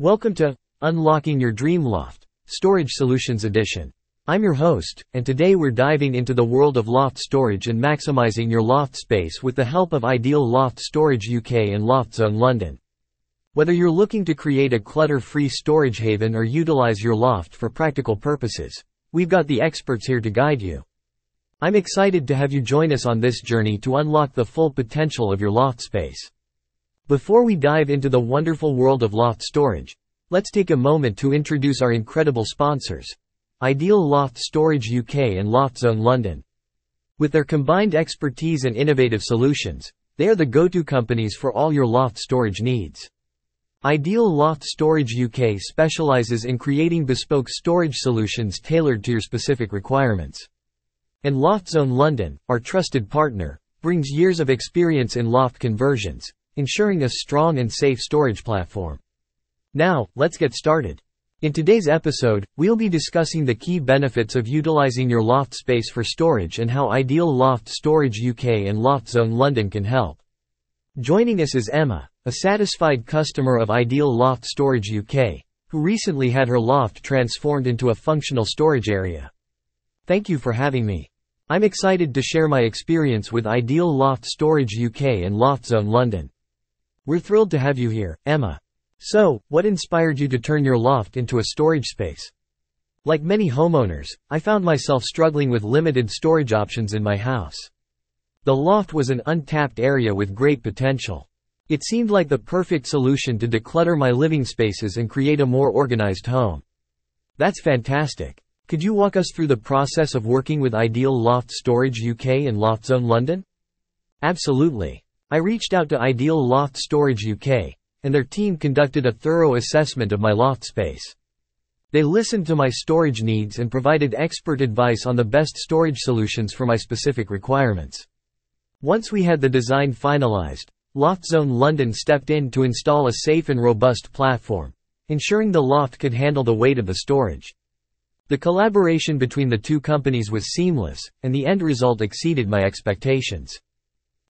Welcome to Unlocking Your Dream Loft, Storage Solutions Edition. I'm your host, and today we're diving into the world of loft storage and maximizing your loft space with the help of Ideal Loft Storage UK and LoftZone London. Whether you're looking to create a clutter-free storage haven or utilize your loft for practical purposes, we've got the experts here to guide you. I'm excited to have you join us on this journey to unlock the full potential of your loft space. Before we dive into the wonderful world of loft storage, let's take a moment to introduce our incredible sponsors. Ideal Loft Storage UK and LoftZone London. With their combined expertise and innovative solutions, they are the go-to companies for all your loft storage needs. Ideal Loft Storage UK specializes in creating bespoke storage solutions tailored to your specific requirements. And LoftZone London, our trusted partner, brings years of experience in loft conversions, ensuring a strong and safe storage platform. Now, let's get started. In today's episode, we'll be discussing the key benefits of utilizing your loft space for storage and how Ideal Loft Storage UK and LoftZone London can help. Joining us is Emma, a satisfied customer of Ideal Loft Storage UK, who recently had her loft transformed into a functional storage area. Thank you for having me. I'm excited to share my experience with Ideal Loft Storage UK and LoftZone London. We're thrilled to have you here, Emma. So, what inspired you to turn your loft into a storage space? Like many homeowners, I found myself struggling with limited storage options in my house. The loft was an untapped area with great potential. It seemed like the perfect solution to declutter my living spaces and create a more organized home. That's fantastic. Could you walk us through the process of working with Ideal Loft Storage UK and LoftZone London? Absolutely. I reached out to Ideal Loft Storage UK, and their team conducted a thorough assessment of my loft space. They listened to my storage needs and provided expert advice on the best storage solutions for my specific requirements. Once we had the design finalized, LoftZone London stepped in to install a safe and robust platform, ensuring the loft could handle the weight of the storage. The collaboration between the two companies was seamless, and the end result exceeded my expectations.